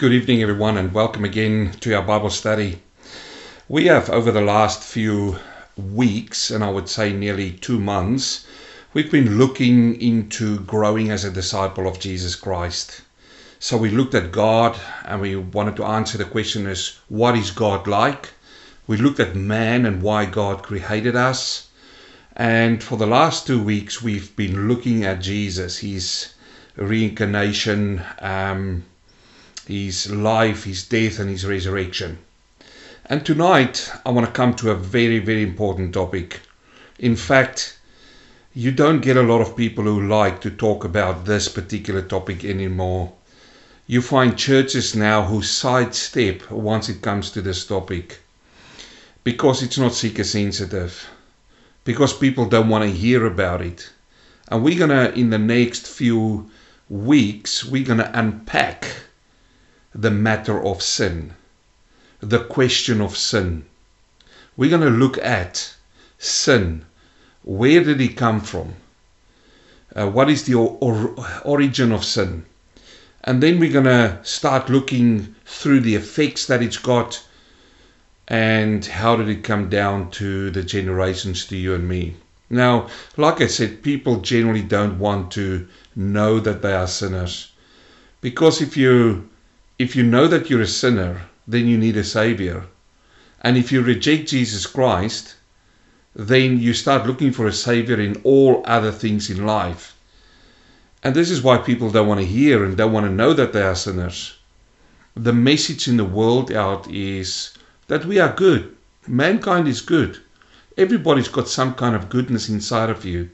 Good evening, everyone, and welcome again to our Bible study. We have, over the last few weeks, and I would say nearly two months, we've been looking into growing as a disciple of Jesus Christ. So we looked at God and we wanted to answer the question is what is God like? We looked at man and why God created us. And for the last two weeks, we've been looking at Jesus, his reincarnation, um, his life, his death, and his resurrection. And tonight, I want to come to a very, very important topic. In fact, you don't get a lot of people who like to talk about this particular topic anymore. You find churches now who sidestep once it comes to this topic because it's not seeker sensitive, because people don't want to hear about it. And we're going to, in the next few weeks, we're going to unpack the matter of sin, the question of sin. We're going to look at sin. Where did it come from? Uh, what is the or- origin of sin? And then we're going to start looking through the effects that it's got and how did it come down to the generations to you and me. Now, like I said, people generally don't want to know that they are sinners because if you if you know that you're a sinner, then you need a Savior. And if you reject Jesus Christ, then you start looking for a Savior in all other things in life. And this is why people don't want to hear and don't want to know that they are sinners. The message in the world out is that we are good. Mankind is good. Everybody's got some kind of goodness inside of you.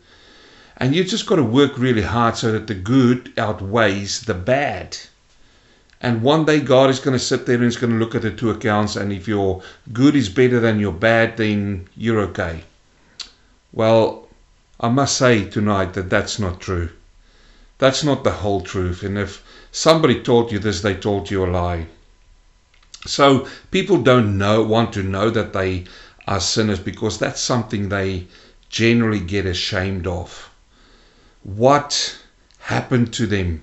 And you just got to work really hard so that the good outweighs the bad. And one day God is going to sit there and He's going to look at the two accounts. And if your good is better than your bad, then you're okay. Well, I must say tonight that that's not true. That's not the whole truth. And if somebody told you this, they told you a lie. So people don't know, want to know that they are sinners because that's something they generally get ashamed of. What happened to them?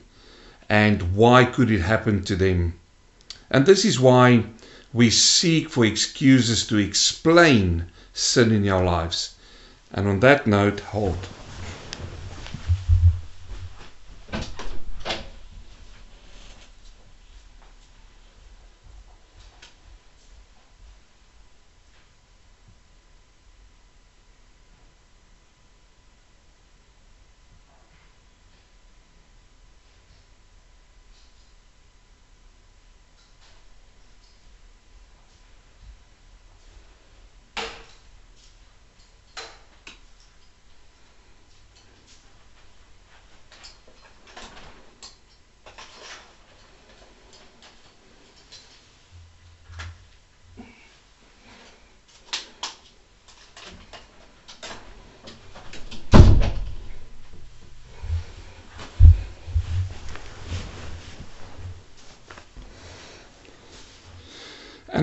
And why could it happen to them? And this is why we seek for excuses to explain sin in our lives. And on that note, hold.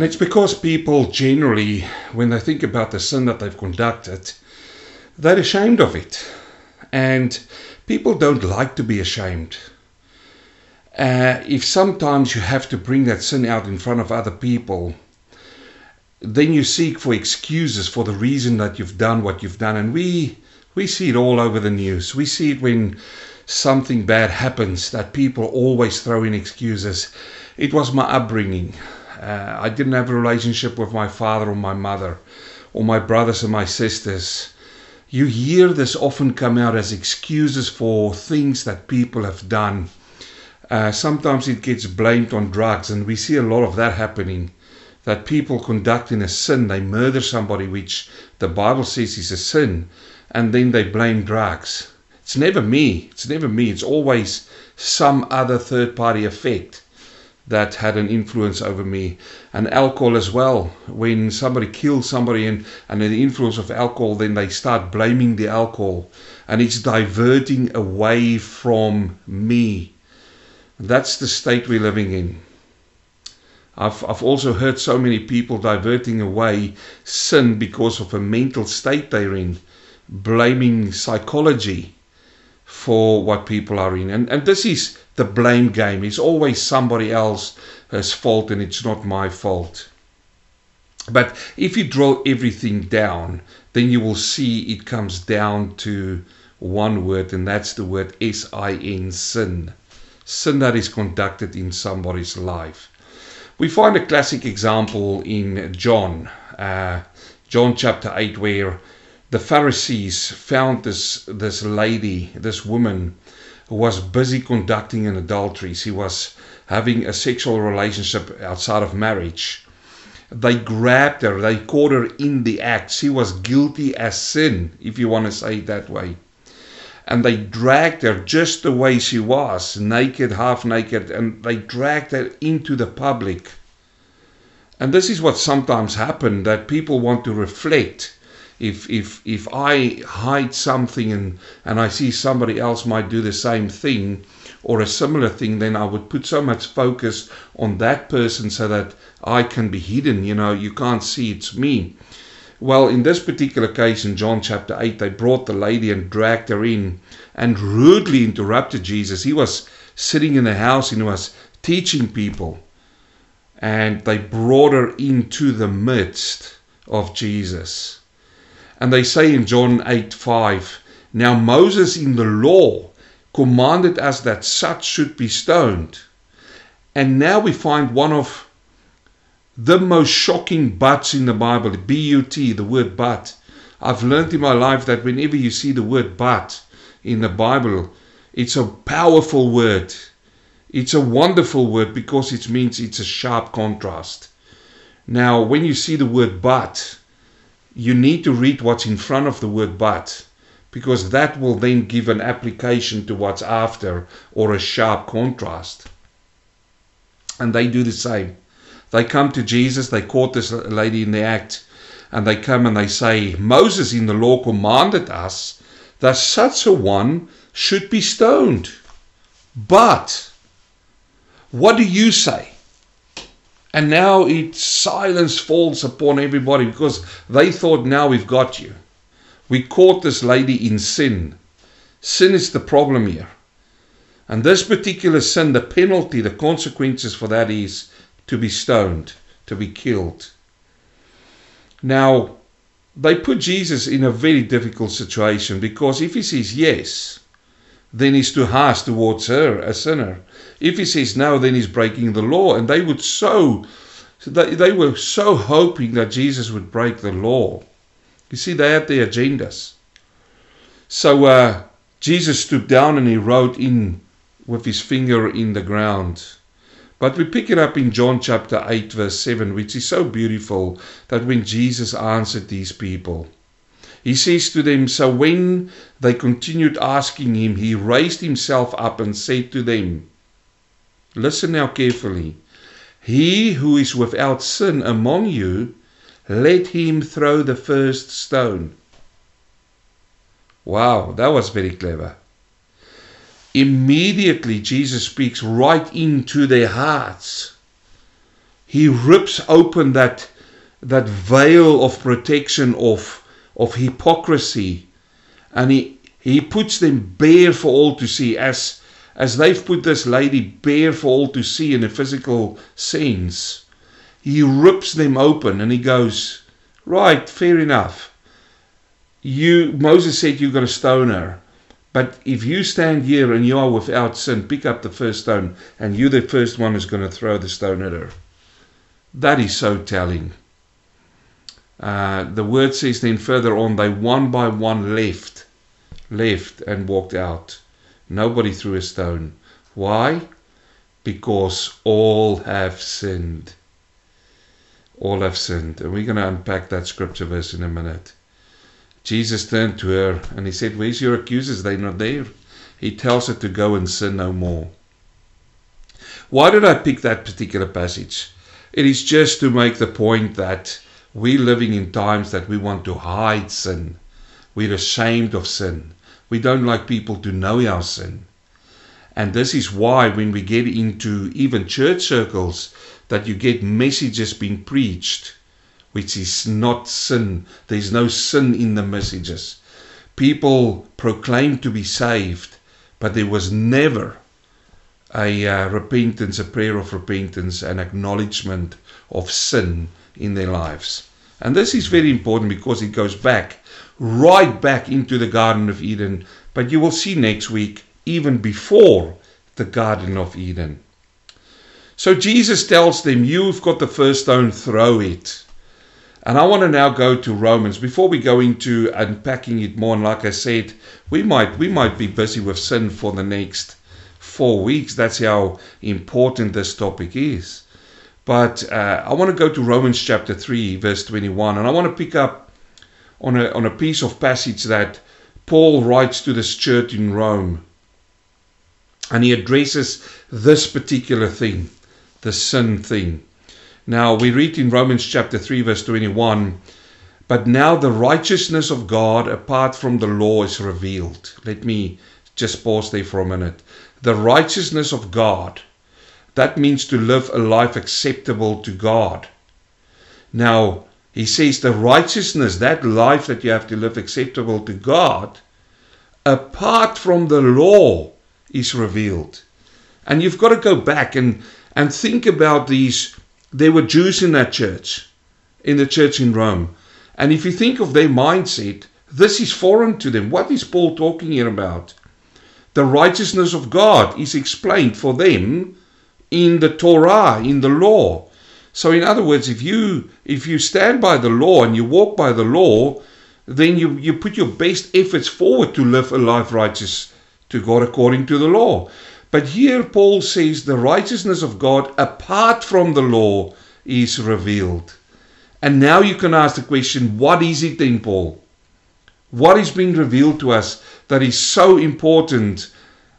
And it's because people generally, when they think about the sin that they've conducted, they're ashamed of it. And people don't like to be ashamed. Uh, if sometimes you have to bring that sin out in front of other people, then you seek for excuses for the reason that you've done what you've done. And we, we see it all over the news. We see it when something bad happens that people always throw in excuses. It was my upbringing. Uh, I didn't have a relationship with my father or my mother or my brothers and my sisters. You hear this often come out as excuses for things that people have done. Uh, sometimes it gets blamed on drugs, and we see a lot of that happening. That people conducting a sin, they murder somebody, which the Bible says is a sin, and then they blame drugs. It's never me. It's never me. It's always some other third party effect that had an influence over me. And alcohol as well. When somebody kills somebody and, and the influence of alcohol, then they start blaming the alcohol. And it's diverting away from me. That's the state we're living in. I've, I've also heard so many people diverting away sin because of a mental state they're in, blaming psychology for what people are in. And, and this is the blame game. It's always somebody else's fault and it's not my fault. But if you draw everything down, then you will see it comes down to one word, and that's the word S I N, sin. Sin that is conducted in somebody's life. We find a classic example in John, uh, John chapter 8, where the Pharisees found this, this lady, this woman, was busy conducting an adultery. She was having a sexual relationship outside of marriage. They grabbed her, they caught her in the act. She was guilty as sin, if you want to say it that way. And they dragged her just the way she was, naked, half naked, and they dragged her into the public. And this is what sometimes happens that people want to reflect. If, if, if I hide something and, and I see somebody else might do the same thing or a similar thing, then I would put so much focus on that person so that I can be hidden. You know, you can't see it's me. Well, in this particular case, in John chapter 8, they brought the lady and dragged her in and rudely interrupted Jesus. He was sitting in the house and he was teaching people. And they brought her into the midst of Jesus. And they say in John 8 5, Now Moses in the law commanded us that such should be stoned. And now we find one of the most shocking buts in the Bible, B U T, the word but. I've learned in my life that whenever you see the word but in the Bible, it's a powerful word. It's a wonderful word because it means it's a sharp contrast. Now, when you see the word but, you need to read what's in front of the word but because that will then give an application to what's after or a sharp contrast. And they do the same. They come to Jesus, they caught this lady in the act, and they come and they say, Moses in the law commanded us that such a one should be stoned. But what do you say? And now it silence falls upon everybody because they thought now we've got you. We caught this lady in sin. Sin is the problem here. And this particular sin, the penalty, the consequences for that is to be stoned, to be killed. Now, they put Jesus in a very difficult situation because if he says yes, then he's too harsh towards her, a sinner. If he says no, then he's breaking the law. And they would so, they, they were so hoping that Jesus would break the law. You see, they had their agendas. So uh, Jesus stooped down and he wrote in with his finger in the ground. But we pick it up in John chapter 8, verse 7, which is so beautiful that when Jesus answered these people, he says to them, So when they continued asking him, he raised himself up and said to them, Listen now carefully. He who is without sin among you, let him throw the first stone. Wow, that was very clever immediately Jesus speaks right into their hearts. He rips open that, that veil of protection of, of hypocrisy and he, he puts them bare for all to see as, as they've put this lady bare for all to see in a physical sense. He rips them open and he goes, Right, fair enough. You Moses said you're to stone her. But if you stand here and you are without sin, pick up the first stone, and you, the first one, is going to throw the stone at her. That is so telling. Uh, the word says then further on, they one by one left, left and walked out. Nobody threw a stone. Why? Because all have sinned. All have sinned. And we're going to unpack that scripture verse in a minute. Jesus turned to her and he said, Where's your accusers? They're not there. He tells her to go and sin no more. Why did I pick that particular passage? It is just to make the point that we're living in times that we want to hide sin. We're ashamed of sin. We don't like people to know our sin. And this is why when we get into even church circles that you get messages being preached which is not sin. There's no sin in the messages. People proclaim to be saved, but there was never a uh, repentance, a prayer of repentance, an acknowledgement of sin in their lives. And this is very important because it goes back, right back into the Garden of Eden. But you will see next week, even before the Garden of Eden. So Jesus tells them, You've got the first stone, throw it. And I want to now go to Romans before we go into unpacking it more. And like I said, we might we might be busy with sin for the next four weeks. That's how important this topic is. But uh, I want to go to Romans chapter 3, verse 21, and I want to pick up on a, on a piece of passage that Paul writes to this church in Rome. And he addresses this particular thing, the sin thing. Now, we read in Romans chapter 3, verse 21 But now the righteousness of God apart from the law is revealed. Let me just pause there for a minute. The righteousness of God that means to live a life acceptable to God. Now, he says the righteousness, that life that you have to live acceptable to God, apart from the law, is revealed. And you've got to go back and, and think about these. There were Jews in that church, in the church in Rome. And if you think of their mindset, this is foreign to them. What is Paul talking here about? The righteousness of God is explained for them in the Torah, in the law. So in other words, if you if you stand by the law and you walk by the law, then you, you put your best efforts forward to live a life righteous to God according to the law. But here Paul says the righteousness of God apart from the law is revealed. And now you can ask the question, what is it then, Paul? What is being revealed to us that is so important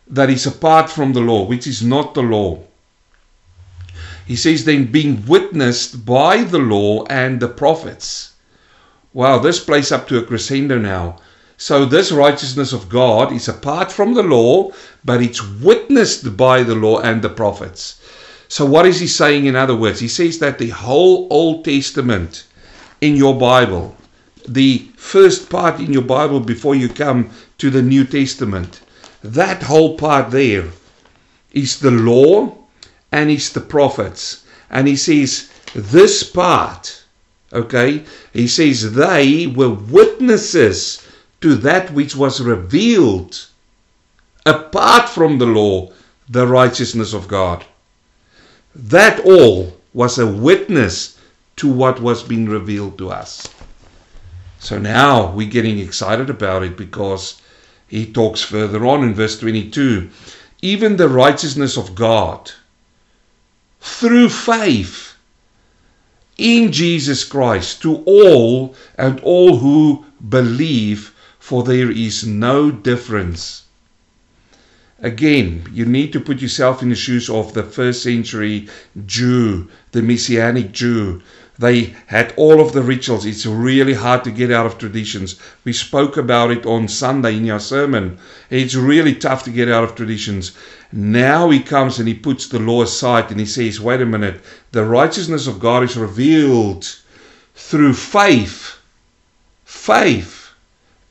that is apart from the law, which is not the law? He says, then being witnessed by the law and the prophets. Wow, this plays up to a crescendo now. So, this righteousness of God is apart from the law, but it's witnessed by the law and the prophets. So, what is he saying in other words? He says that the whole Old Testament in your Bible, the first part in your Bible before you come to the New Testament, that whole part there is the law and it's the prophets. And he says, this part, okay, he says they were witnesses to that which was revealed apart from the law, the righteousness of God. That all was a witness to what was being revealed to us. So now we're getting excited about it because he talks further on in verse 22 even the righteousness of God through faith in Jesus Christ to all and all who believe, for there is no difference. Again, you need to put yourself in the shoes of the first century Jew, the Messianic Jew, they had all of the rituals. It's really hard to get out of traditions. We spoke about it on Sunday in your sermon. It's really tough to get out of traditions. Now he comes and he puts the law aside and he says, wait a minute, the righteousness of God is revealed through faith. Faith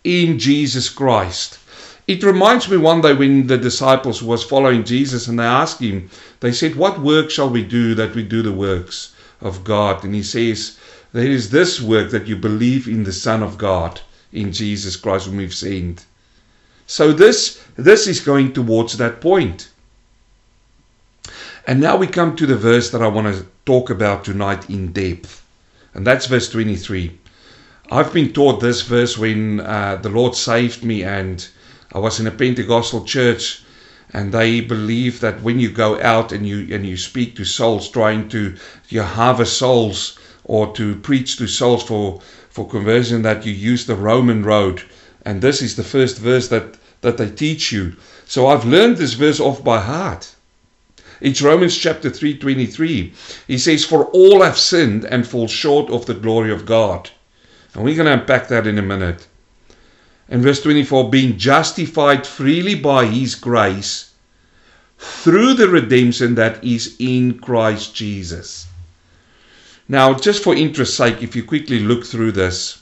in Jesus Christ. It reminds me one day when the disciples was following Jesus and they asked him, they said, What work shall we do that we do the works? Of God. And he says, There is this work that you believe in the Son of God, in Jesus Christ, whom we've sent. So this, this is going towards that point. And now we come to the verse that I want to talk about tonight in depth. And that's verse 23. I've been taught this verse when uh, the Lord saved me and I was in a Pentecostal church and they believe that when you go out and you and you speak to souls trying to you harvest souls or to preach to souls for for conversion that you use the roman road. And this is the first verse that that they teach you. So i've learned this verse off by heart. It's romans chapter 3 23 he says for all have sinned and fall short of the glory of god. And we're going to unpack that in a minute and verse 24 being justified freely by his grace through the redemption that is in Christ Jesus. Now, just for interest's sake, if you quickly look through this,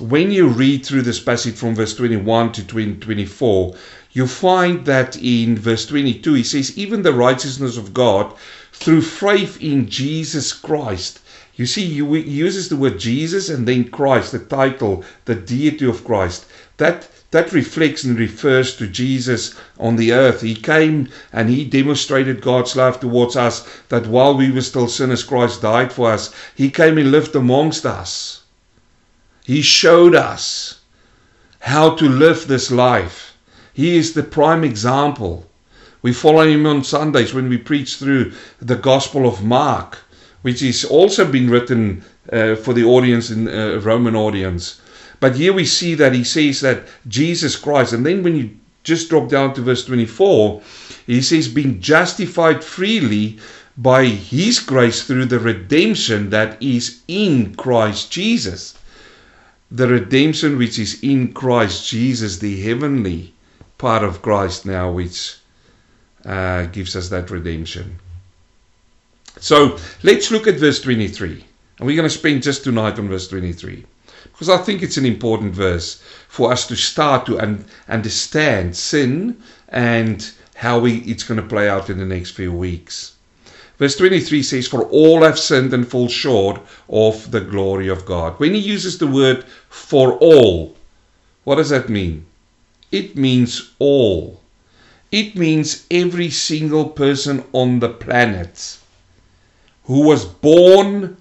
when you read through this passage from verse 21 to 24, you find that in verse 22 he says, Even the righteousness of God through faith in Jesus Christ. You see, he uses the word Jesus and then Christ, the title, the deity of Christ. That that reflects and refers to Jesus on the earth. He came and he demonstrated God's love towards us that while we were still sinners, Christ died for us. He came and lived amongst us. He showed us how to live this life. He is the prime example. We follow him on Sundays when we preach through the Gospel of Mark, which is also been written uh, for the audience in uh, Roman audience. But here we see that he says that Jesus Christ, and then when you just drop down to verse 24, he says, being justified freely by his grace through the redemption that is in Christ Jesus. The redemption which is in Christ Jesus, the heavenly part of Christ now, which uh, gives us that redemption. So let's look at verse 23. And we're going to spend just tonight on verse 23 because I think it's an important verse for us to start to un- understand sin and how we, it's going to play out in the next few weeks. Verse 23 says, For all have sinned and fall short of the glory of God. When he uses the word for all, what does that mean? It means all. It means every single person on the planet who was born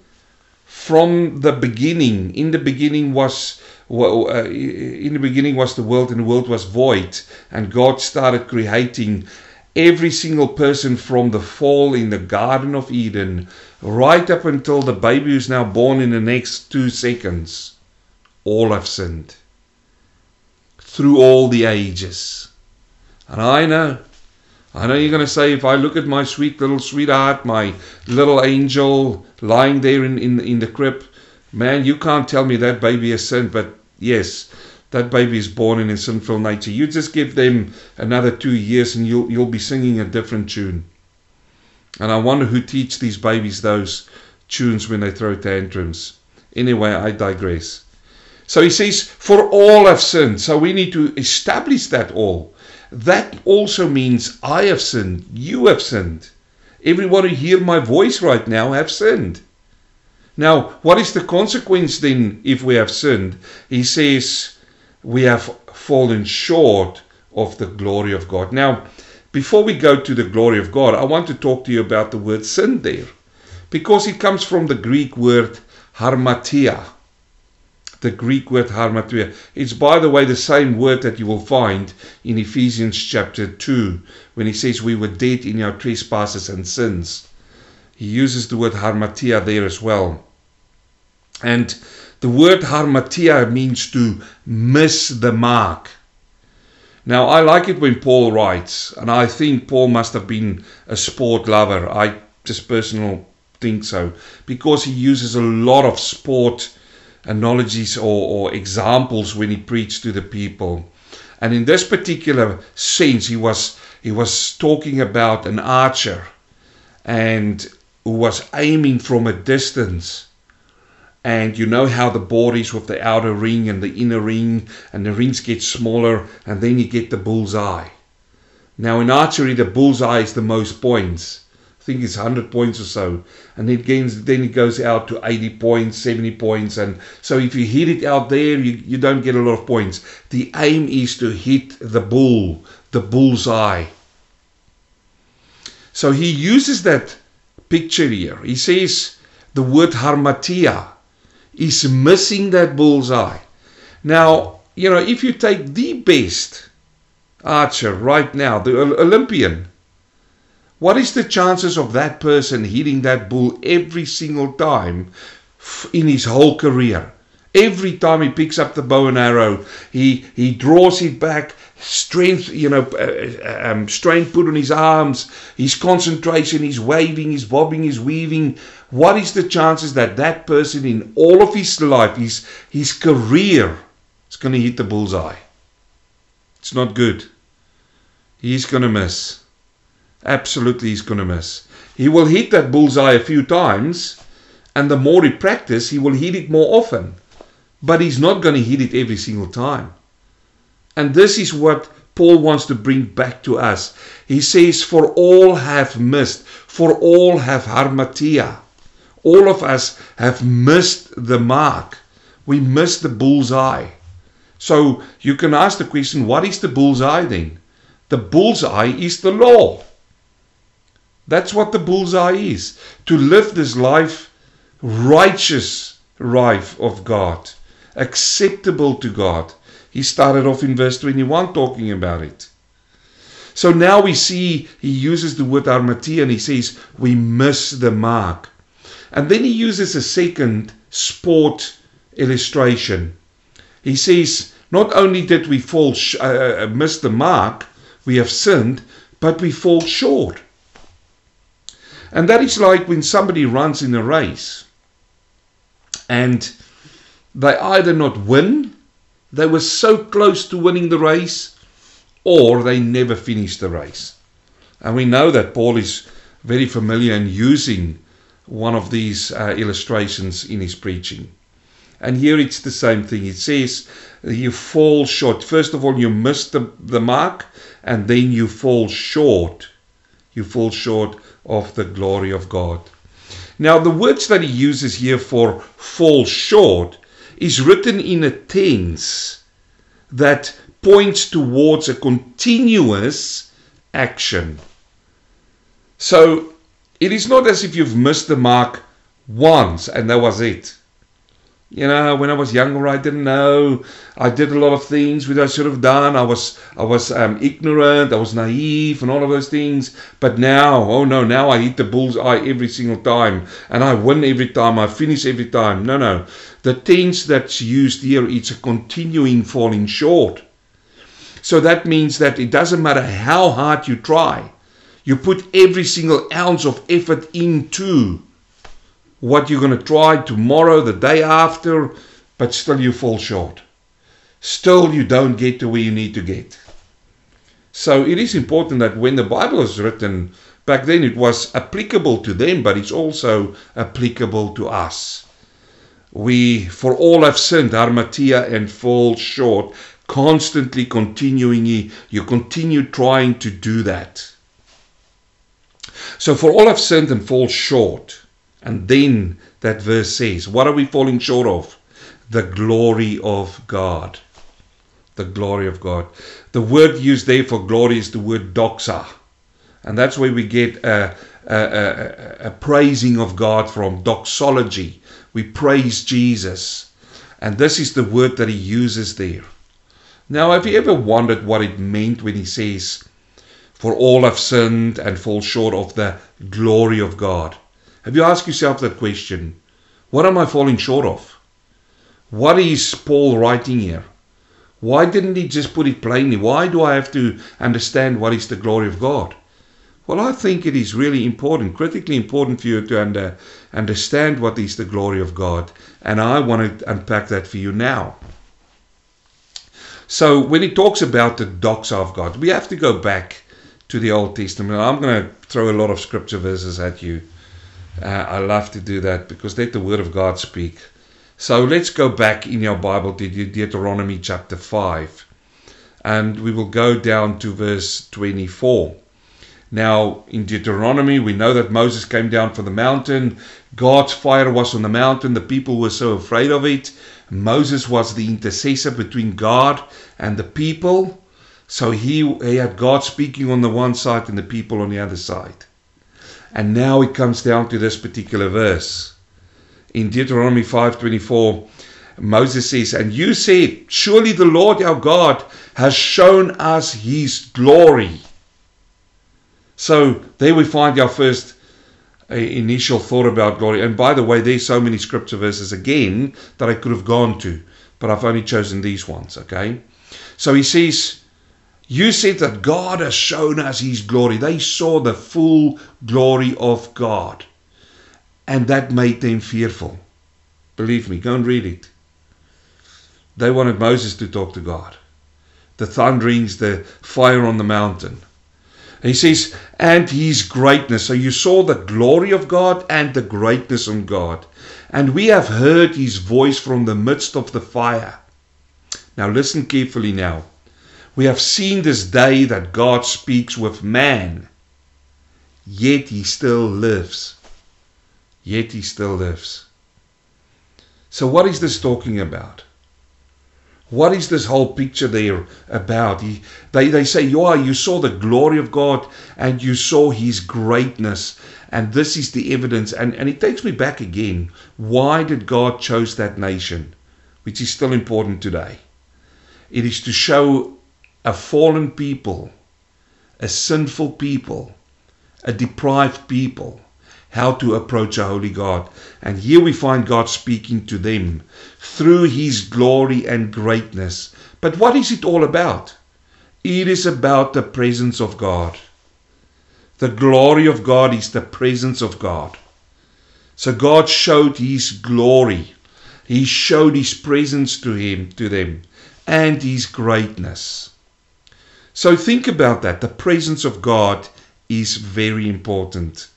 from the beginning. In the beginning was well, uh, in the beginning was the world, and the world was void, and God started creating every single person from the fall in the Garden of Eden, right up until the baby who's now born in the next two seconds. All have sinned through all the ages. And I know I know you're going to say, if I look at my sweet little sweetheart, my little angel lying there in, in, in the crib, man, you can't tell me that baby has sinned. But yes, that baby is born in a sinful nature. You just give them another two years and you'll, you'll be singing a different tune. And I wonder who teach these babies those tunes when they throw tantrums. Anyway, I digress. So he says, For all have sinned. So we need to establish that all. That also means I have sinned, you have sinned. Everyone who hear my voice right now have sinned. Now, what is the consequence then if we have sinned? He says we have fallen short of the glory of God. Now, before we go to the glory of God, I want to talk to you about the word sin there because it comes from the Greek word harmatia the Greek word harmatia. It's, by the way, the same word that you will find in Ephesians chapter 2 when he says we were dead in our trespasses and sins. He uses the word harmatia there as well. And the word harmatia means to miss the mark. Now, I like it when Paul writes, and I think Paul must have been a sport lover. I just personally think so, because he uses a lot of sport analogies or, or examples when he preached to the people. And in this particular sense, he was he was talking about an archer and who was aiming from a distance. And you know how the board is with the outer ring and the inner ring, and the rings get smaller, and then you get the bullseye. Now in archery, the bullseye is the most points. I think it's 100 points or so. And it gains, then it goes out to 80 points, 70 points. And so if you hit it out there, you, you don't get a lot of points. The aim is to hit the bull, the bull's eye. So he uses that picture here. He says the word harmatia is missing that bull's eye. Now, you know, if you take the best archer right now, the Olympian, what is the chances of that person hitting that bull every single time in his whole career? Every time he picks up the bow and arrow, he, he draws it back, strength, you know, uh, uh, um, strength put on his arms, his concentration, he's waving, he's bobbing, he's weaving. What is the chances that that person in all of his life, his, his career, is going to hit the bullseye? It's not good. He's going to miss absolutely he's going to miss. He will hit that bullseye a few times, and the more he practice, he will hit it more often. But he's not going to hit it every single time. And this is what Paul wants to bring back to us. He says, For all have missed, for all have harmatia. All of us have missed the mark. We missed the bullseye. So you can ask the question, what is the bullseye then? The bullseye is the law. That's what the bullseye is. To live this life, righteous life of God, acceptable to God. He started off in verse 21 talking about it. So now we see he uses the word armatia and he says, we miss the mark. And then he uses a second sport illustration. He says, not only did we fall sh- uh, uh, miss the mark, we have sinned, but we fall short. And that is like when somebody runs in a race and they either not win, they were so close to winning the race, or they never finished the race. And we know that Paul is very familiar in using one of these uh, illustrations in his preaching. And here it's the same thing. It says you fall short. First of all, you miss the, the mark, and then you fall short. You fall short of the glory of God. Now, the words that he uses here for fall short is written in a tense that points towards a continuous action. So it is not as if you've missed the mark once and that was it. You know, when I was younger, I didn't know. I did a lot of things which I should have done. I was, I was um, ignorant. I was naive, and all of those things. But now, oh no, now I hit the bull's eye every single time, and I win every time. I finish every time. No, no. The tense that's used here, it's a continuing falling short. So that means that it doesn't matter how hard you try, you put every single ounce of effort into what you're going to try tomorrow, the day after, but still you fall short. Still you don't get to where you need to get. So it is important that when the Bible was written, back then it was applicable to them, but it's also applicable to us. We, for all have sinned, Armatia, and fall short, constantly continuing, you continue trying to do that. So for all have sinned and fall short. And then that verse says, What are we falling short of? The glory of God. The glory of God. The word used there for glory is the word doxa. And that's where we get a, a, a, a praising of God from doxology. We praise Jesus. And this is the word that he uses there. Now, have you ever wondered what it meant when he says, For all have sinned and fall short of the glory of God? Have you asked yourself that question? What am I falling short of? What is Paul writing here? Why didn't he just put it plainly? Why do I have to understand what is the glory of God? Well, I think it is really important, critically important for you to under, understand what is the glory of God. And I want to unpack that for you now. So, when he talks about the doxa of God, we have to go back to the Old Testament. I'm going to throw a lot of scripture verses at you. Uh, I love to do that because let the Word of God speak. So let's go back in your Bible to Deuteronomy chapter 5 and we will go down to verse 24. Now, in Deuteronomy, we know that Moses came down from the mountain. God's fire was on the mountain. The people were so afraid of it. Moses was the intercessor between God and the people. So he, he had God speaking on the one side and the people on the other side. And now it comes down to this particular verse. In Deuteronomy 5:24, Moses says, "And you said, surely the Lord our God has shown us his glory." So there we find our first uh, initial thought about glory. And by the way, there's so many scripture verses again that I could have gone to, but I've only chosen these ones, okay? So he says, you said that God has shown us His glory. They saw the full glory of God. And that made them fearful. Believe me, go and read it. They wanted Moses to talk to God. The thunderings, the fire on the mountain. He says, and his greatness. So you saw the glory of God and the greatness of God. And we have heard his voice from the midst of the fire. Now listen carefully now. We have seen this day that God speaks with man, yet he still lives. Yet he still lives. So, what is this talking about? What is this whole picture there about? He, they, they say, yeah, you saw the glory of God and you saw his greatness. And this is the evidence. And, and it takes me back again. Why did God chose that nation? Which is still important today. It is to show a fallen people, a sinful people, a deprived people, how to approach a holy God. And here we find God speaking to them through his glory and greatness. But what is it all about? It is about the presence of God. The glory of God is the presence of God. So God showed his glory. He showed his presence to him to them and his greatness. So think about that. The presence of God is very important.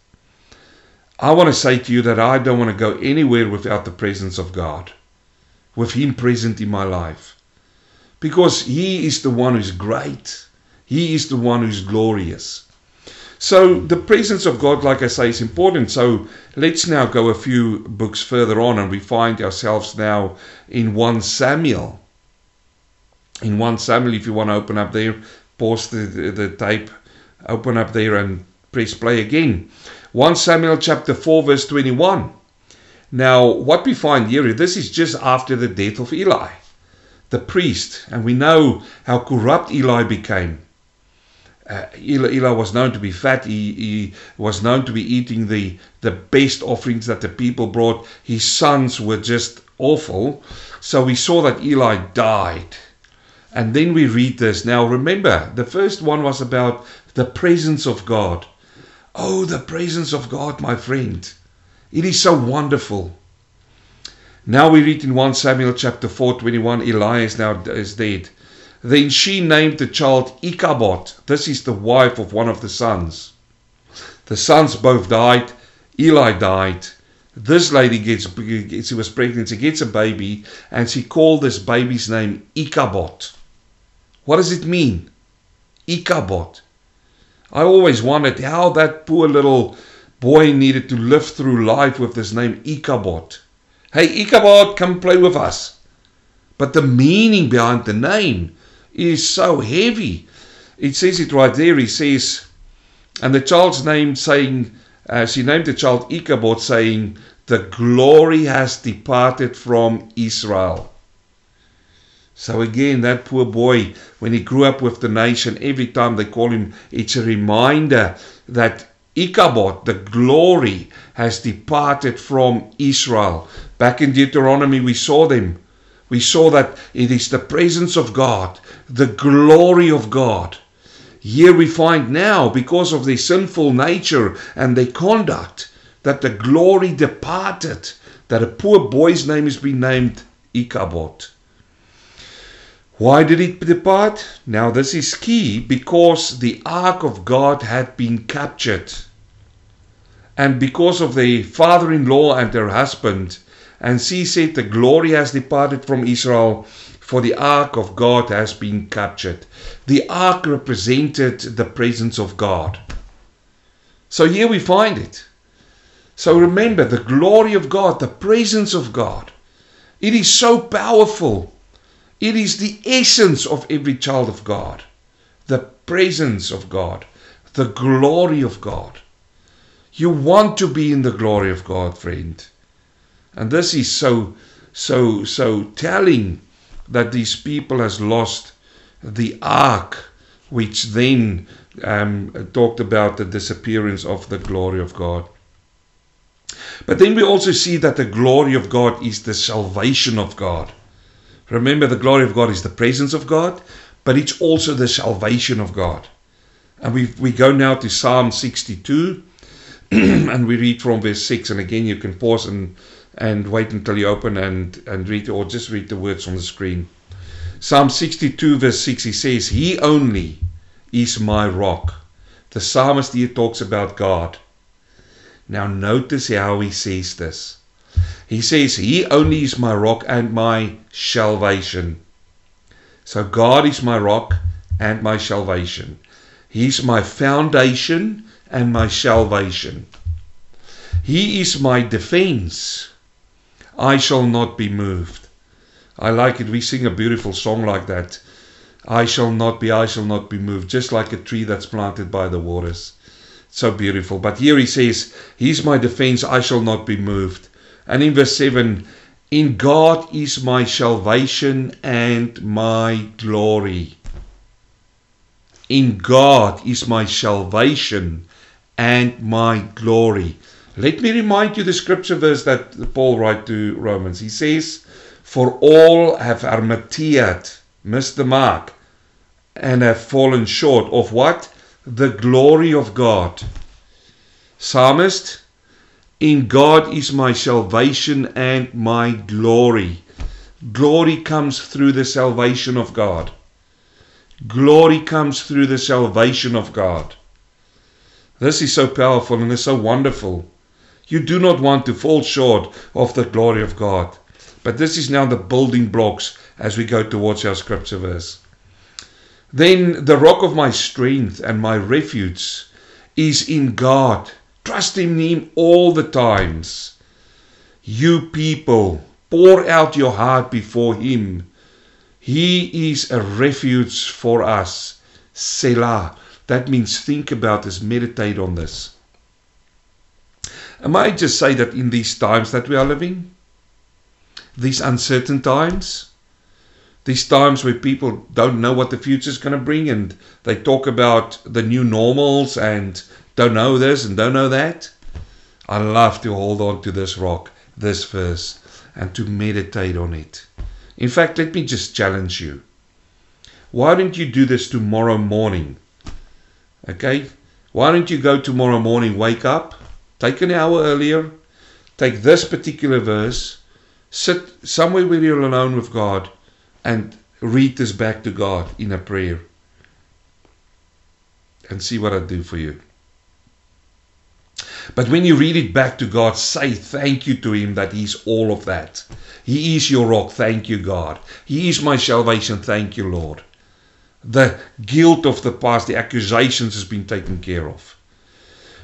I want to say to you that I don't want to go anywhere without the presence of God, with Him present in my life. Because He is the one who's great, He is the one who's glorious. So, the presence of God, like I say, is important. So, let's now go a few books further on, and we find ourselves now in 1 Samuel. In 1 Samuel, if you want to open up there, pause the, the, tape, open up there, and press play again. 1 Samuel chapter 4, verse 21. Now, what we find here, this is just after the death of Eli, the priest, and we know how corrupt Eli became. Uh, Eli, Eli, was known to be fat. He, he, was known to be eating the, the best offerings that the people brought. His sons were just awful. So we saw that Eli died. And then we read this. Now remember, the first one was about the presence of God. Oh, the presence of God, my friend. It is so wonderful. Now we read in 1 Samuel chapter 4, 21, Elias now is dead. Then she named the child Ichabod. This is the wife of one of the sons. The sons both died. Eli died. This lady gets, she was pregnant, she gets a baby, and she called this baby's name Ichabod. What does it mean? Ichabod. I always wondered how that poor little boy needed to live through life with this name Ichabod. Hey, Ichabod, come play with us. But the meaning behind the name is so heavy. It says it right there. He says, and the child's name saying, uh, she named the child Ichabod, saying, The glory has departed from Israel. So again, that poor boy, when he grew up with the nation, every time they call him, it's a reminder that Ichabod, the glory, has departed from Israel. Back in Deuteronomy, we saw them. We saw that it is the presence of God, the glory of God. Here we find now, because of their sinful nature and their conduct, that the glory departed, that a poor boy's name has been named Ichabod. Why did it depart? Now, this is key because the ark of God had been captured. And because of the father in law and her husband, and she said, The glory has departed from Israel, for the ark of God has been captured. The ark represented the presence of God. So here we find it. So remember the glory of God, the presence of God. It is so powerful it is the essence of every child of God the presence of God, the glory of God. You want to be in the glory of God, friend. And this is so, so, so telling that these people has lost the ark, which then um, talked about the disappearance of the glory of God. But then we also see that the glory of God is the salvation of God. Remember, the glory of God is the presence of God, but it's also the salvation of God. And we, we go now to Psalm 62, and we read from verse 6. And again, you can pause and, and wait until you open and, and read, or just read the words on the screen. Psalm 62, verse 6, he says, He only is my rock. The psalmist here talks about God. Now, notice how he says this. He says, He only is my rock and my salvation. So God is my rock and my salvation. He's my foundation and my salvation. He is my defense. I shall not be moved. I like it. We sing a beautiful song like that. I shall not be, I shall not be moved, just like a tree that's planted by the waters. So beautiful. But here he says, He's my defense, I shall not be moved. And in verse 7, In God is my salvation and my glory. In God is my salvation and my glory. Let me remind you the scripture verse that Paul wrote to Romans. He says, For all have armatiated, missed the mark, and have fallen short of what? The glory of God. Psalmist, in God is my salvation and my glory. Glory comes through the salvation of God. Glory comes through the salvation of God. This is so powerful and is so wonderful. You do not want to fall short of the glory of God. But this is now the building blocks as we go towards our scripture verse. Then the rock of my strength and my refuge is in God. Trust in Him all the times. You people, pour out your heart before Him. He is a refuge for us. Selah. That means think about this, meditate on this. I might just say that in these times that we are living, these uncertain times, these times where people don't know what the future is going to bring and they talk about the new normals and don't know this and don't know that. I love to hold on to this rock, this verse, and to meditate on it. In fact, let me just challenge you. Why don't you do this tomorrow morning? Okay? Why don't you go tomorrow morning, wake up, take an hour earlier, take this particular verse, sit somewhere where you're alone with God, and read this back to God in a prayer and see what I do for you. But when you read it back to God, say thank you to Him that He's all of that. He is your rock, thank you, God. He is my salvation, thank you, Lord. The guilt of the past, the accusations has been taken care of.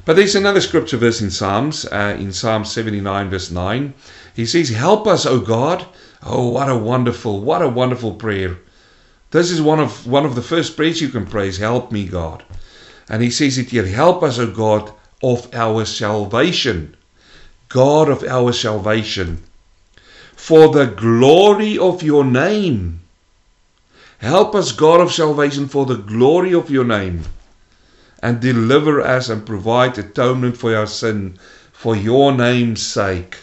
But there's another scripture verse in Psalms, uh, in Psalm 79, verse 9. He says, Help us, O God, Oh, what a wonderful, what a wonderful prayer. This is one of one of the first prayers you can pray help me, God. And he says it here, help us, O God, of our salvation. God of our salvation. For the glory of your name. Help us, God of salvation, for the glory of your name. And deliver us and provide atonement for our sin for your name's sake.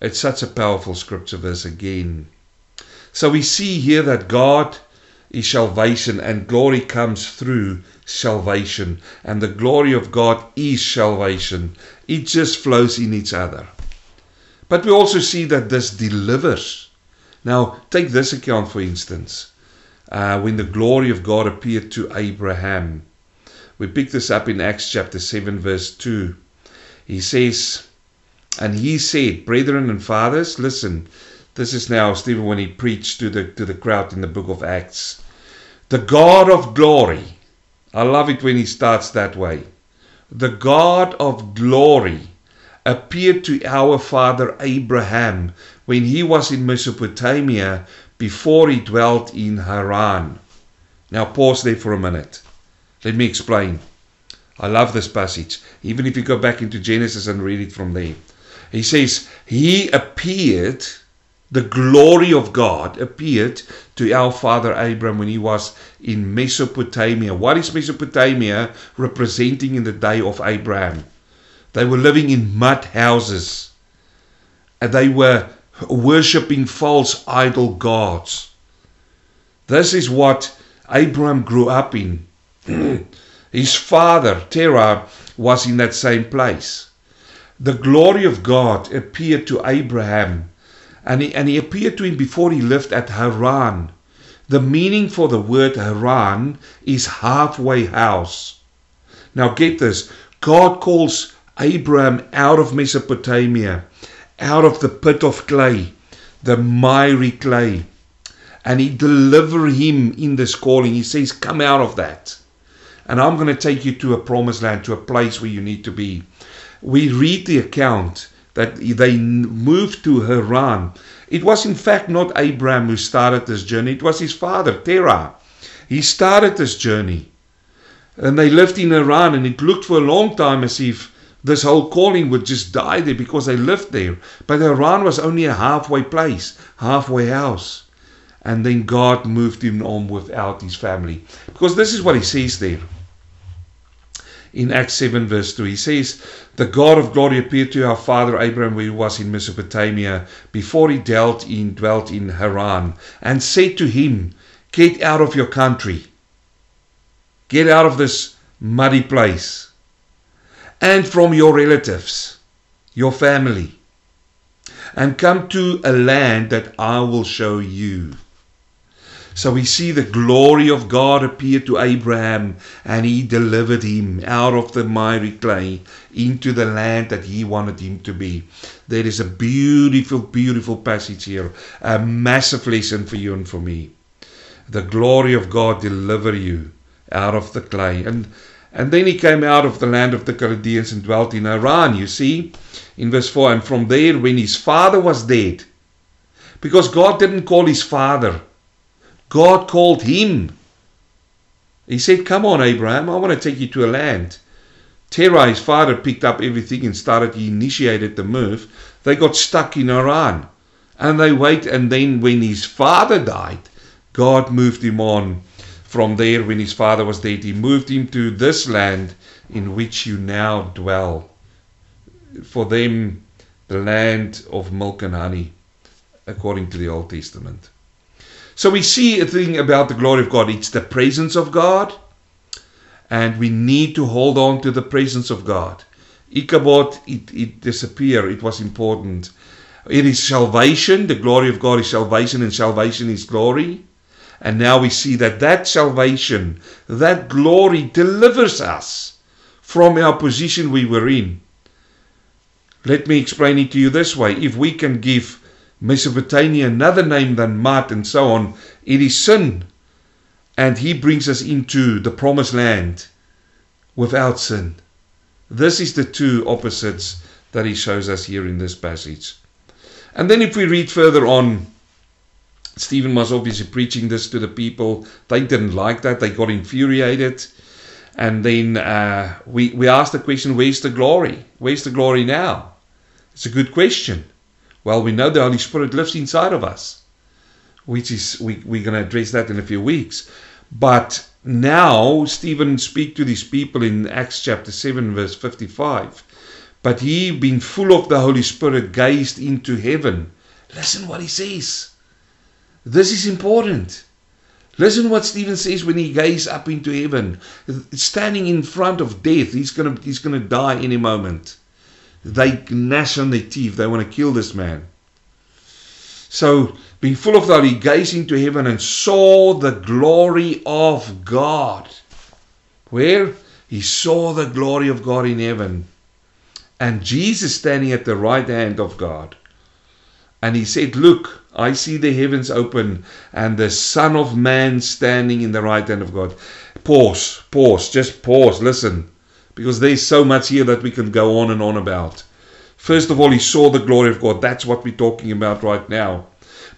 It's such a powerful scripture verse again. So we see here that God is salvation and glory comes through salvation. And the glory of God is salvation. It just flows in each other. But we also see that this delivers. Now, take this account for instance. Uh, when the glory of God appeared to Abraham. We pick this up in Acts chapter 7, verse 2. He says, and he said, Brethren and fathers, listen. This is now Stephen when he preached to the to the crowd in the book of Acts. The God of glory. I love it when he starts that way. The God of glory appeared to our father Abraham when he was in Mesopotamia before he dwelt in Haran. Now pause there for a minute. Let me explain. I love this passage, even if you go back into Genesis and read it from there. He says, He appeared, the glory of God appeared to our father Abraham when he was in Mesopotamia. What is Mesopotamia representing in the day of Abraham? They were living in mud houses. And they were worshipping false idol gods. This is what Abraham grew up in. His father, Terah, was in that same place the glory of God appeared to Abraham, and he, and he appeared to him before he lived at Haran. The meaning for the word Haran is halfway house. Now get this God calls Abraham out of Mesopotamia, out of the pit of clay, the miry clay. and he deliver him in this calling. He says, Come out of that. And I'm going to take you to a promised land, to a place where you need to be. We read the account that they moved to Haran. It was in fact not Abraham who started this journey, it was his father, Terah. He started this journey. And they lived in Haran, and it looked for a long time as if this whole calling would just die there because they lived there. But Haran was only a halfway place, halfway house. And then God moved him on without his family. Because this is what he says there in Acts 7, verse 2. He says, The God of glory appeared to our father Abraham he was in Mesopotamia, before he dwelt in, dwelt in Haran, and said to him, Get out of your country, get out of this muddy place, and from your relatives, your family, and come to a land that I will show you. So we see the glory of God appear to Abraham, and he delivered him out of the miry clay into the land that he wanted him to be. There is a beautiful, beautiful passage here, a massive lesson for you and for me. The glory of God deliver you out of the clay. And and then he came out of the land of the Chaldeans and dwelt in Haran, you see, in verse 4. And from there, when his father was dead, because God didn't call his father, God called him. He said, Come on, Abraham, I want to take you to a land. Terah, his father, picked up everything and started, he initiated the move. They got stuck in Haran. And they wait, and then when his father died, God moved him on from there when his father was dead. He moved him to this land in which you now dwell. For them, the land of milk and honey, according to the Old Testament. So we see a thing about the glory of God. It's the presence of God, and we need to hold on to the presence of God. Ichabod, it, it disappeared. It was important. It is salvation. The glory of God is salvation, and salvation is glory. And now we see that that salvation, that glory delivers us from our position we were in. Let me explain it to you this way. If we can give Mesopotamia another name than mud and so on, it is sin. And he brings us into the promised land without sin. This is the two opposites that he shows us here in this passage. And then if we read further on, Stephen was obviously preaching this to the people. They didn't like that. They got infuriated. And then uh, we, we asked the question, where's the glory? Where's the glory now? It's a good question. Well, we know the Holy Spirit lives inside of us, which is, we, we're going to address that in a few weeks. But now, Stephen speak to these people in Acts chapter 7, verse 55. But he, being full of the Holy Spirit, gazed into heaven. Listen what he says. This is important. Listen what Stephen says when he gazes up into heaven, standing in front of death. He's gonna he's gonna die any moment. They gnash on their teeth. They want to kill this man. So, being full of that, he gazed into heaven and saw the glory of God. Where? He saw the glory of God in heaven. And Jesus standing at the right hand of God. And he said, Look, I see the heavens open and the Son of Man standing in the right hand of God. Pause, pause, just pause, listen because there's so much here that we can go on and on about. First of all, he saw the glory of God. That's what we're talking about right now.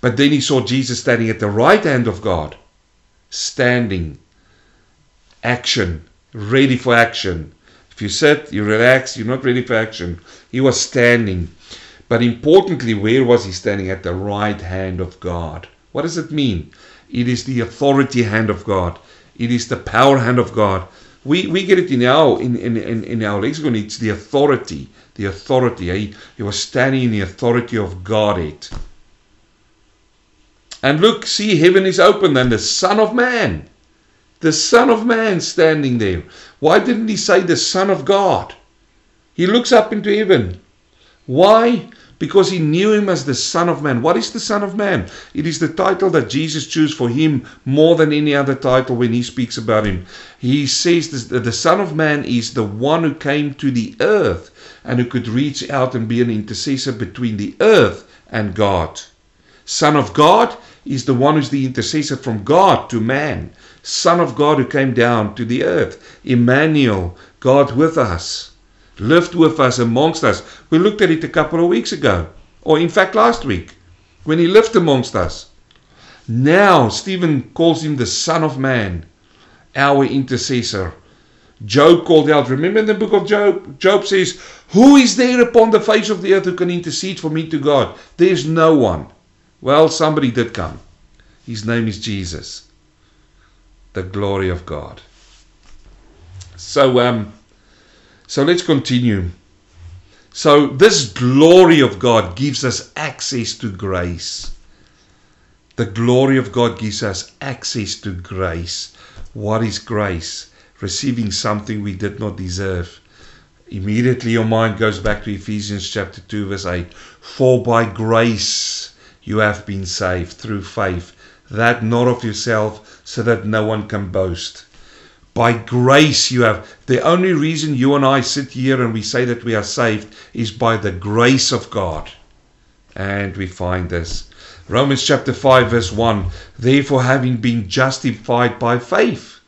But then he saw Jesus standing at the right hand of God, standing, action, ready for action. If you sit, you relax, you're not ready for action. He was standing. But importantly, where was he standing? At the right hand of God. What does it mean? It is the authority hand of God. It is the power hand of God. We, we get it in our in, in, in, our lexicon. It's the authority. The authority. He, he was standing in the authority of Godhead. And look, see, heaven is open, and the Son of Man, the Son of Man standing there. Why didn't he say the Son of God? He looks up into heaven. Why? Because he knew him as the Son of Man. What is the Son of Man? It is the title that Jesus chose for him more than any other title when he speaks about him. He says that the Son of Man is the one who came to the earth and who could reach out and be an intercessor between the earth and God. Son of God, is the one who's the intercessor from God to man. Son of God who came down to the earth. Emmanuel, God with us. Lived with us amongst us. We looked at it a couple of weeks ago. Or in fact last week. When he lived amongst us. Now Stephen calls him the Son of Man. Our intercessor. Job called out. Remember in the book of Job? Job says, Who is there upon the face of the earth who can intercede for me to God? There's no one. Well, somebody did come. His name is Jesus, the glory of God. So, um, so let's continue. So, this glory of God gives us access to grace. The glory of God gives us access to grace. What is grace? Receiving something we did not deserve. Immediately your mind goes back to Ephesians chapter 2, verse 8. For by grace you have been saved through faith, that not of yourself, so that no one can boast. By grace you have. The only reason you and I sit here and we say that we are saved is by the grace of God. And we find this. Romans chapter 5, verse 1. Therefore, having been justified by faith,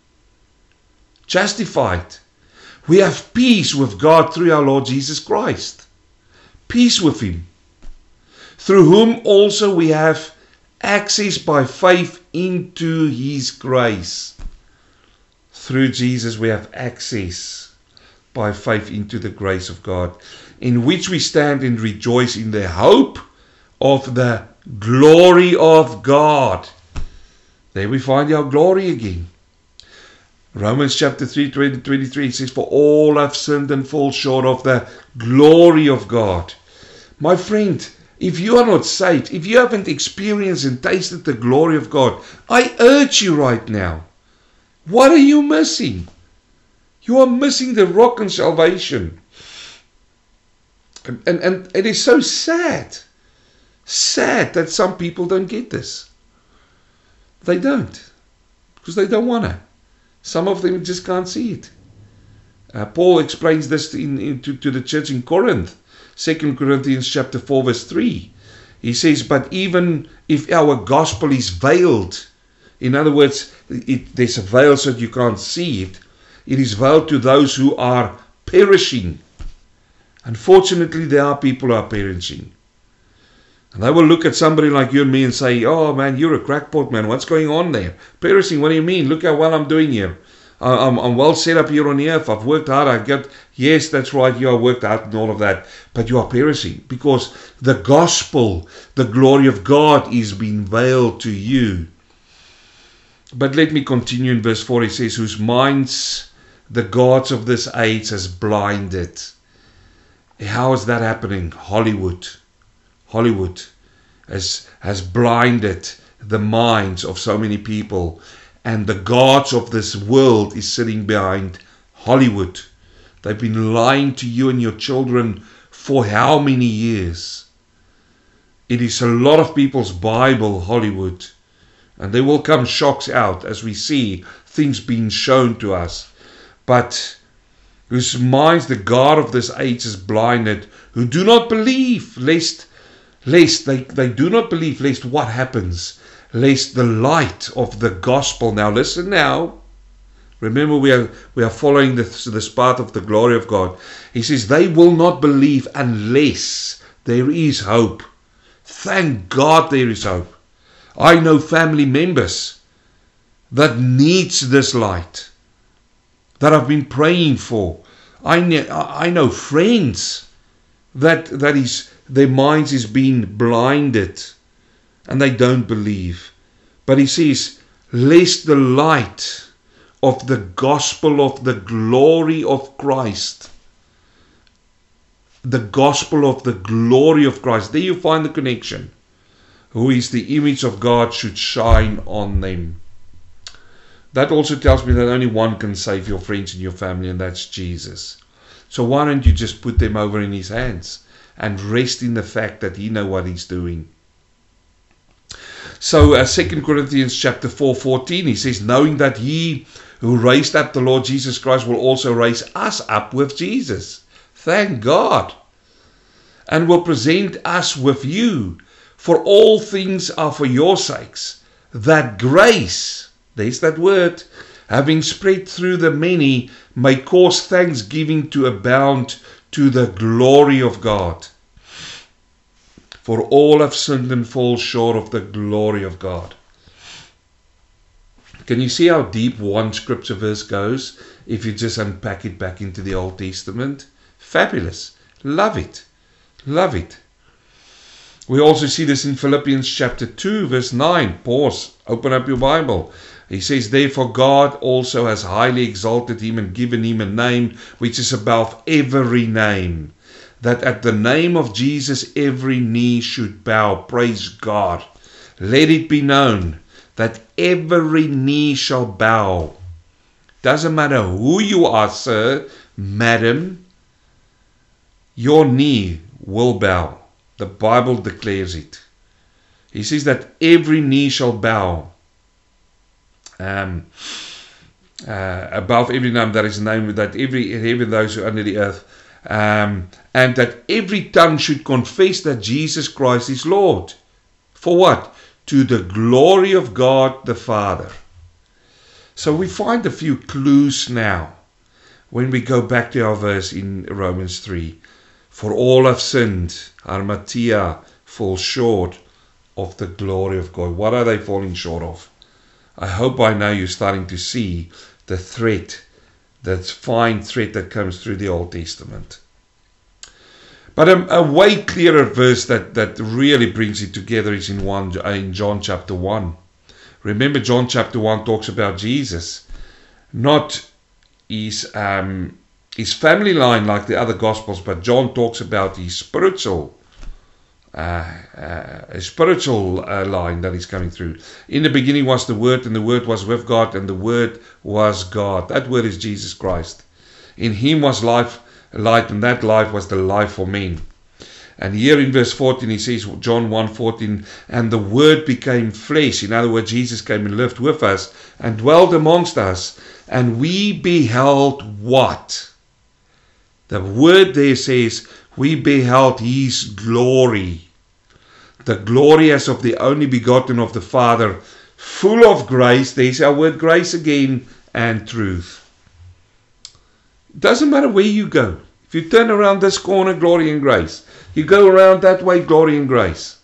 justified, we have peace with God through our Lord Jesus Christ. Peace with Him through whom also we have access by faith into his grace. Through Jesus, we have access by faith into the grace of God, in which we stand and rejoice in the hope of the glory of God. There we find our glory again. Romans chapter 3, 20, 23 says, For all have sinned and fall short of the glory of God. My friend, if you are not saved, if you haven't experienced and tasted the glory of God, I urge you right now. What are you missing? You are missing the rock and salvation. And, and, and it is so sad, sad that some people don't get this. They don't, because they don't want to. Some of them just can't see it. Uh, Paul explains this in, in to, to the church in Corinth. 2 Corinthians chapter 4 verse 3. He says, but even if our gospel is veiled, in other words, it, there's a veil so that you can't see it, it is veiled to those who are perishing. Unfortunately, there are people who are perishing. And they will look at somebody like you and me and say, Oh man, you're a crackpot, man. What's going on there? Perishing, what do you mean? Look how well I'm doing here. I'm, I'm well set up here on the earth. I've worked hard. I've got, yes, that's right. You are worked hard and all of that. But you are perishing because the gospel, the glory of God is being veiled to you. But let me continue in verse 4. It says, Whose minds the gods of this age has blinded. How is that happening? Hollywood. Hollywood has, has blinded the minds of so many people and the gods of this world is sitting behind Hollywood. They've been lying to you and your children for how many years? It is a lot of people's Bible, Hollywood. And there will come shocks out as we see things being shown to us. But whose minds the God of this age is blinded, who do not believe, lest, lest they, they do not believe, lest what happens? lest the light of the gospel. Now, listen now. Remember, we are, we are following this, this path of the glory of God. He says, They will not believe unless there is hope. Thank God there is hope. I know family members that needs this light that I've been praying for. I know, I know friends that that is their minds is being blinded and they don't believe. But he says, lest the light of the gospel of the glory of Christ, the gospel of the glory of Christ, there you find the connection, who is the image of God, should shine on them. That also tells me that only one can save your friends and your family, and that's Jesus. So why don't you just put them over in his hands and rest in the fact that he know what he's doing? So uh, 2 Corinthians chapter 4, 14, he says, knowing that he who raised up the Lord Jesus Christ will also raise us up with Jesus. Thank God. And will present us with you. For all things are for your sakes, that grace, there's that word, having spread through the many, may cause thanksgiving to abound to the glory of God. For all have sinned and fall short of the glory of God. Can you see how deep one scripture verse goes if you just unpack it back into the Old Testament? Fabulous. Love it. Love it. We also see this in Philippians chapter 2, verse 9. Pause. Open up your Bible. He says, Therefore God also has highly exalted him and given him a name which is above every name, that at the name of Jesus every knee should bow. Praise God. Let it be known that every knee shall bow. Doesn't matter who you are, sir, madam, your knee will bow. The Bible declares it. He says that every knee shall bow. Um, uh, above every name that is named, that every heaven those who are under the earth, um, and that every tongue should confess that Jesus Christ is Lord. For what? To the glory of God the Father. So we find a few clues now when we go back to our verse in Romans 3. For all have sinned, Armatia falls short of the glory of God. What are they falling short of? I hope by now you're starting to see the threat, that fine threat that comes through the Old Testament. But a, a, way clearer verse that, that really brings it together is in one in John chapter one. Remember, John chapter one talks about Jesus, not his um, his family line like the other gospels, but John talks about his spiritual uh, uh, spiritual uh, line that is coming through. In the beginning was the Word, and the Word was with God, and the Word was God. That Word is Jesus Christ. In Him was life, light, and that life was the life for men. And here in verse 14, he says, John 1 14, and the Word became flesh. In other words, Jesus came and lived with us and dwelled amongst us, and we beheld what? The word there says, We beheld his glory. The glory as of the only begotten of the Father, full of grace. There's our word grace again, and truth. It doesn't matter where you go. If you turn around this corner, glory and grace. You go around that way, glory and grace.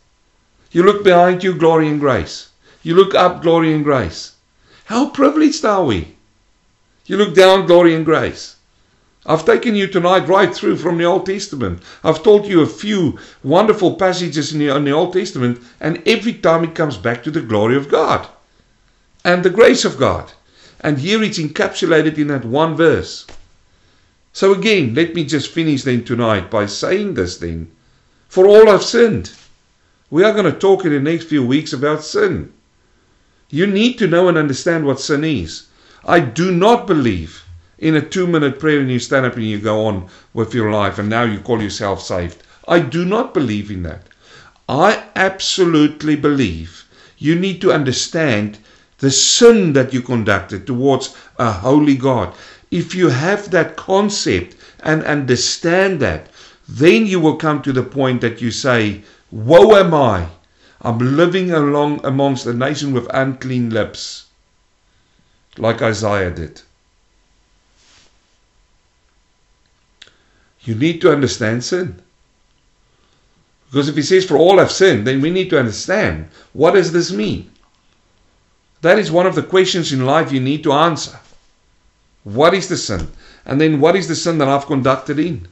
You look behind you, glory and grace. You look up, glory and grace. How privileged are we? You look down, glory and grace. I've taken you tonight right through from the Old Testament. I've told you a few wonderful passages in the, in the Old Testament, and every time it comes back to the glory of God and the grace of God. And here it's encapsulated in that one verse. So again, let me just finish then tonight by saying this then. For all have sinned. We are going to talk in the next few weeks about sin. You need to know and understand what sin is. I do not believe in a two minute prayer and you stand up and you go on with your life and now you call yourself saved. I do not believe in that. I absolutely believe you need to understand the sin that you conducted towards a holy God. If you have that concept and understand that, then you will come to the point that you say, Woe am I! I'm living along amongst a nation with unclean lips, like Isaiah did. You need to understand sin. Because if he says, For all have sinned, then we need to understand what does this mean? That is one of the questions in life you need to answer. What is the sin? And then what is the sin that I've conducted in?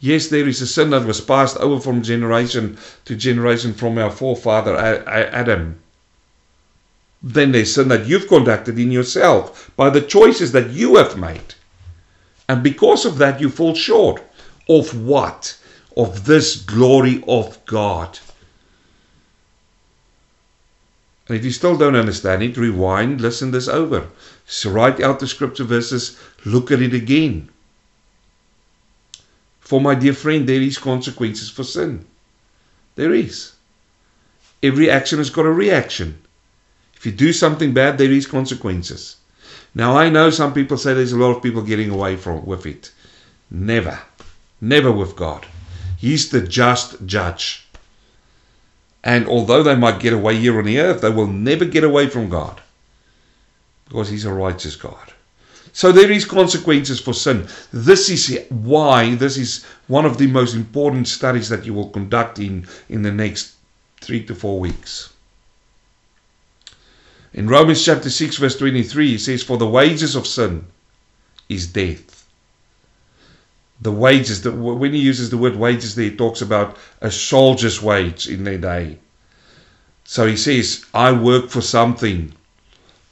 Yes, there is a sin that was passed over from generation to generation from our forefather Adam. Then there's sin that you've conducted in yourself by the choices that you have made. And because of that, you fall short of what? Of this glory of God. And if you still don't understand it, rewind, listen this over. So write out the scripture verses, look at it again. For my dear friend, there is consequences for sin. There is. Every action has got a reaction. If you do something bad, there is consequences. Now I know some people say there's a lot of people getting away from with it. Never. Never with God. He's the just judge. And although they might get away here on the earth, they will never get away from God because He's a righteous God. So there is consequences for sin. This is why this is one of the most important studies that you will conduct in, in the next three to four weeks. In Romans chapter 6, verse 23, he says, For the wages of sin is death. The wages, the, when he uses the word wages there, he talks about a soldier's wage in their day. So he says, I work for something.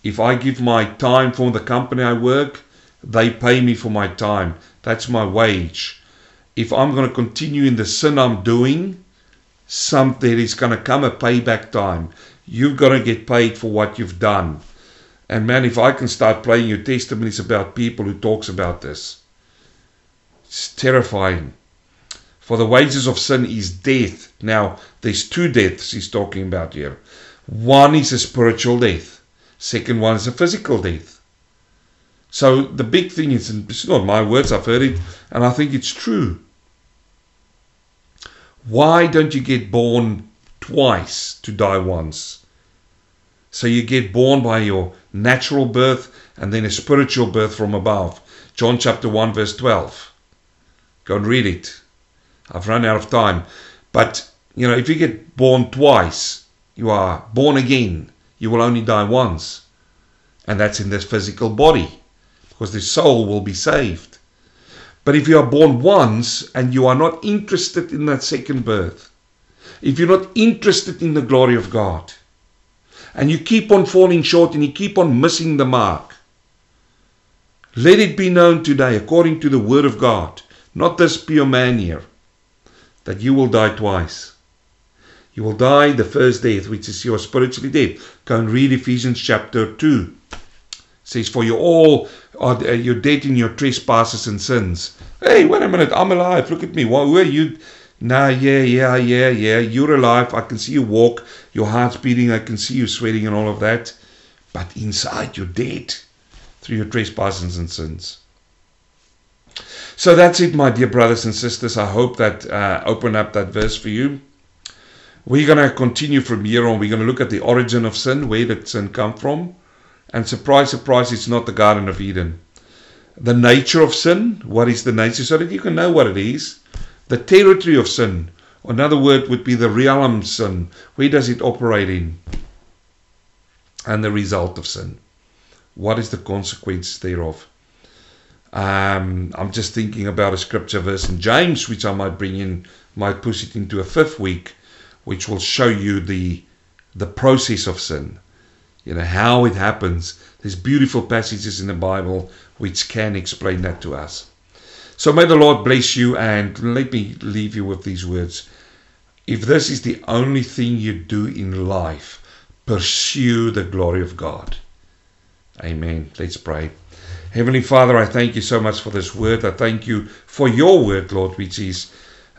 If I give my time for the company I work, they pay me for my time. That's my wage. If I'm going to continue in the sin I'm doing, something is going to come a payback time. You've got to get paid for what you've done. And man, if I can start playing your testimonies about people who talks about this, it's terrifying. For the wages of sin is death. Now, there's two deaths he's talking about here. One is a spiritual death. Second one is a physical death. So the big thing is, it's not my words, I've heard it, and I think it's true. Why don't you get born twice to die once? So you get born by your natural birth and then a spiritual birth from above. John chapter 1, verse 12. Go and read it. I've run out of time. But, you know, if you get born twice, you are born again. You will only die once. And that's in this physical body. Because the soul will be saved. But if you are born once and you are not interested in that second birth, if you're not interested in the glory of God, and you keep on falling short and you keep on missing the mark, let it be known today, according to the word of God, not this pure man here, that you will die twice. You will die the first death, which is your spiritually dead. Go and read Ephesians chapter 2. It says, For you all are uh, you're dead in your trespasses and sins. Hey, wait a minute, I'm alive. Look at me. Well, who are you? Nah, yeah, yeah, yeah, yeah. You're alive. I can see you walk. Your heart's beating. I can see you sweating and all of that. But inside, you're dead through your trespasses and sins. So that's it, my dear brothers and sisters. I hope that uh, opened up that verse for you. We're going to continue from here on. We're going to look at the origin of sin, where did sin come from? And surprise, surprise, it's not the Garden of Eden. The nature of sin, what is the nature, so that you can know what it is. The territory of sin, another word would be the realm sin. Where does it operate in? And the result of sin. What is the consequence thereof? Um, I'm just thinking about a scripture verse in James, which I might bring in, might push it into a fifth week, which will show you the the process of sin you know, how it happens. There's beautiful passages in the Bible which can explain that to us. So may the Lord bless you and let me leave you with these words. If this is the only thing you do in life, pursue the glory of God. Amen. Let's pray. Heavenly Father, I thank you so much for this word. I thank you for your word, Lord, which is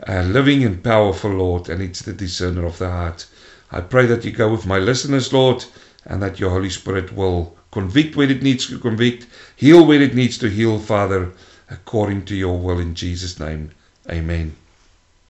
uh, living and powerful, Lord, and it's the discerner of the heart. I pray that you go with my listeners, Lord and that your Holy Spirit will convict where it needs to convict, heal where it needs to heal, Father, according to your will in Jesus' name. Amen.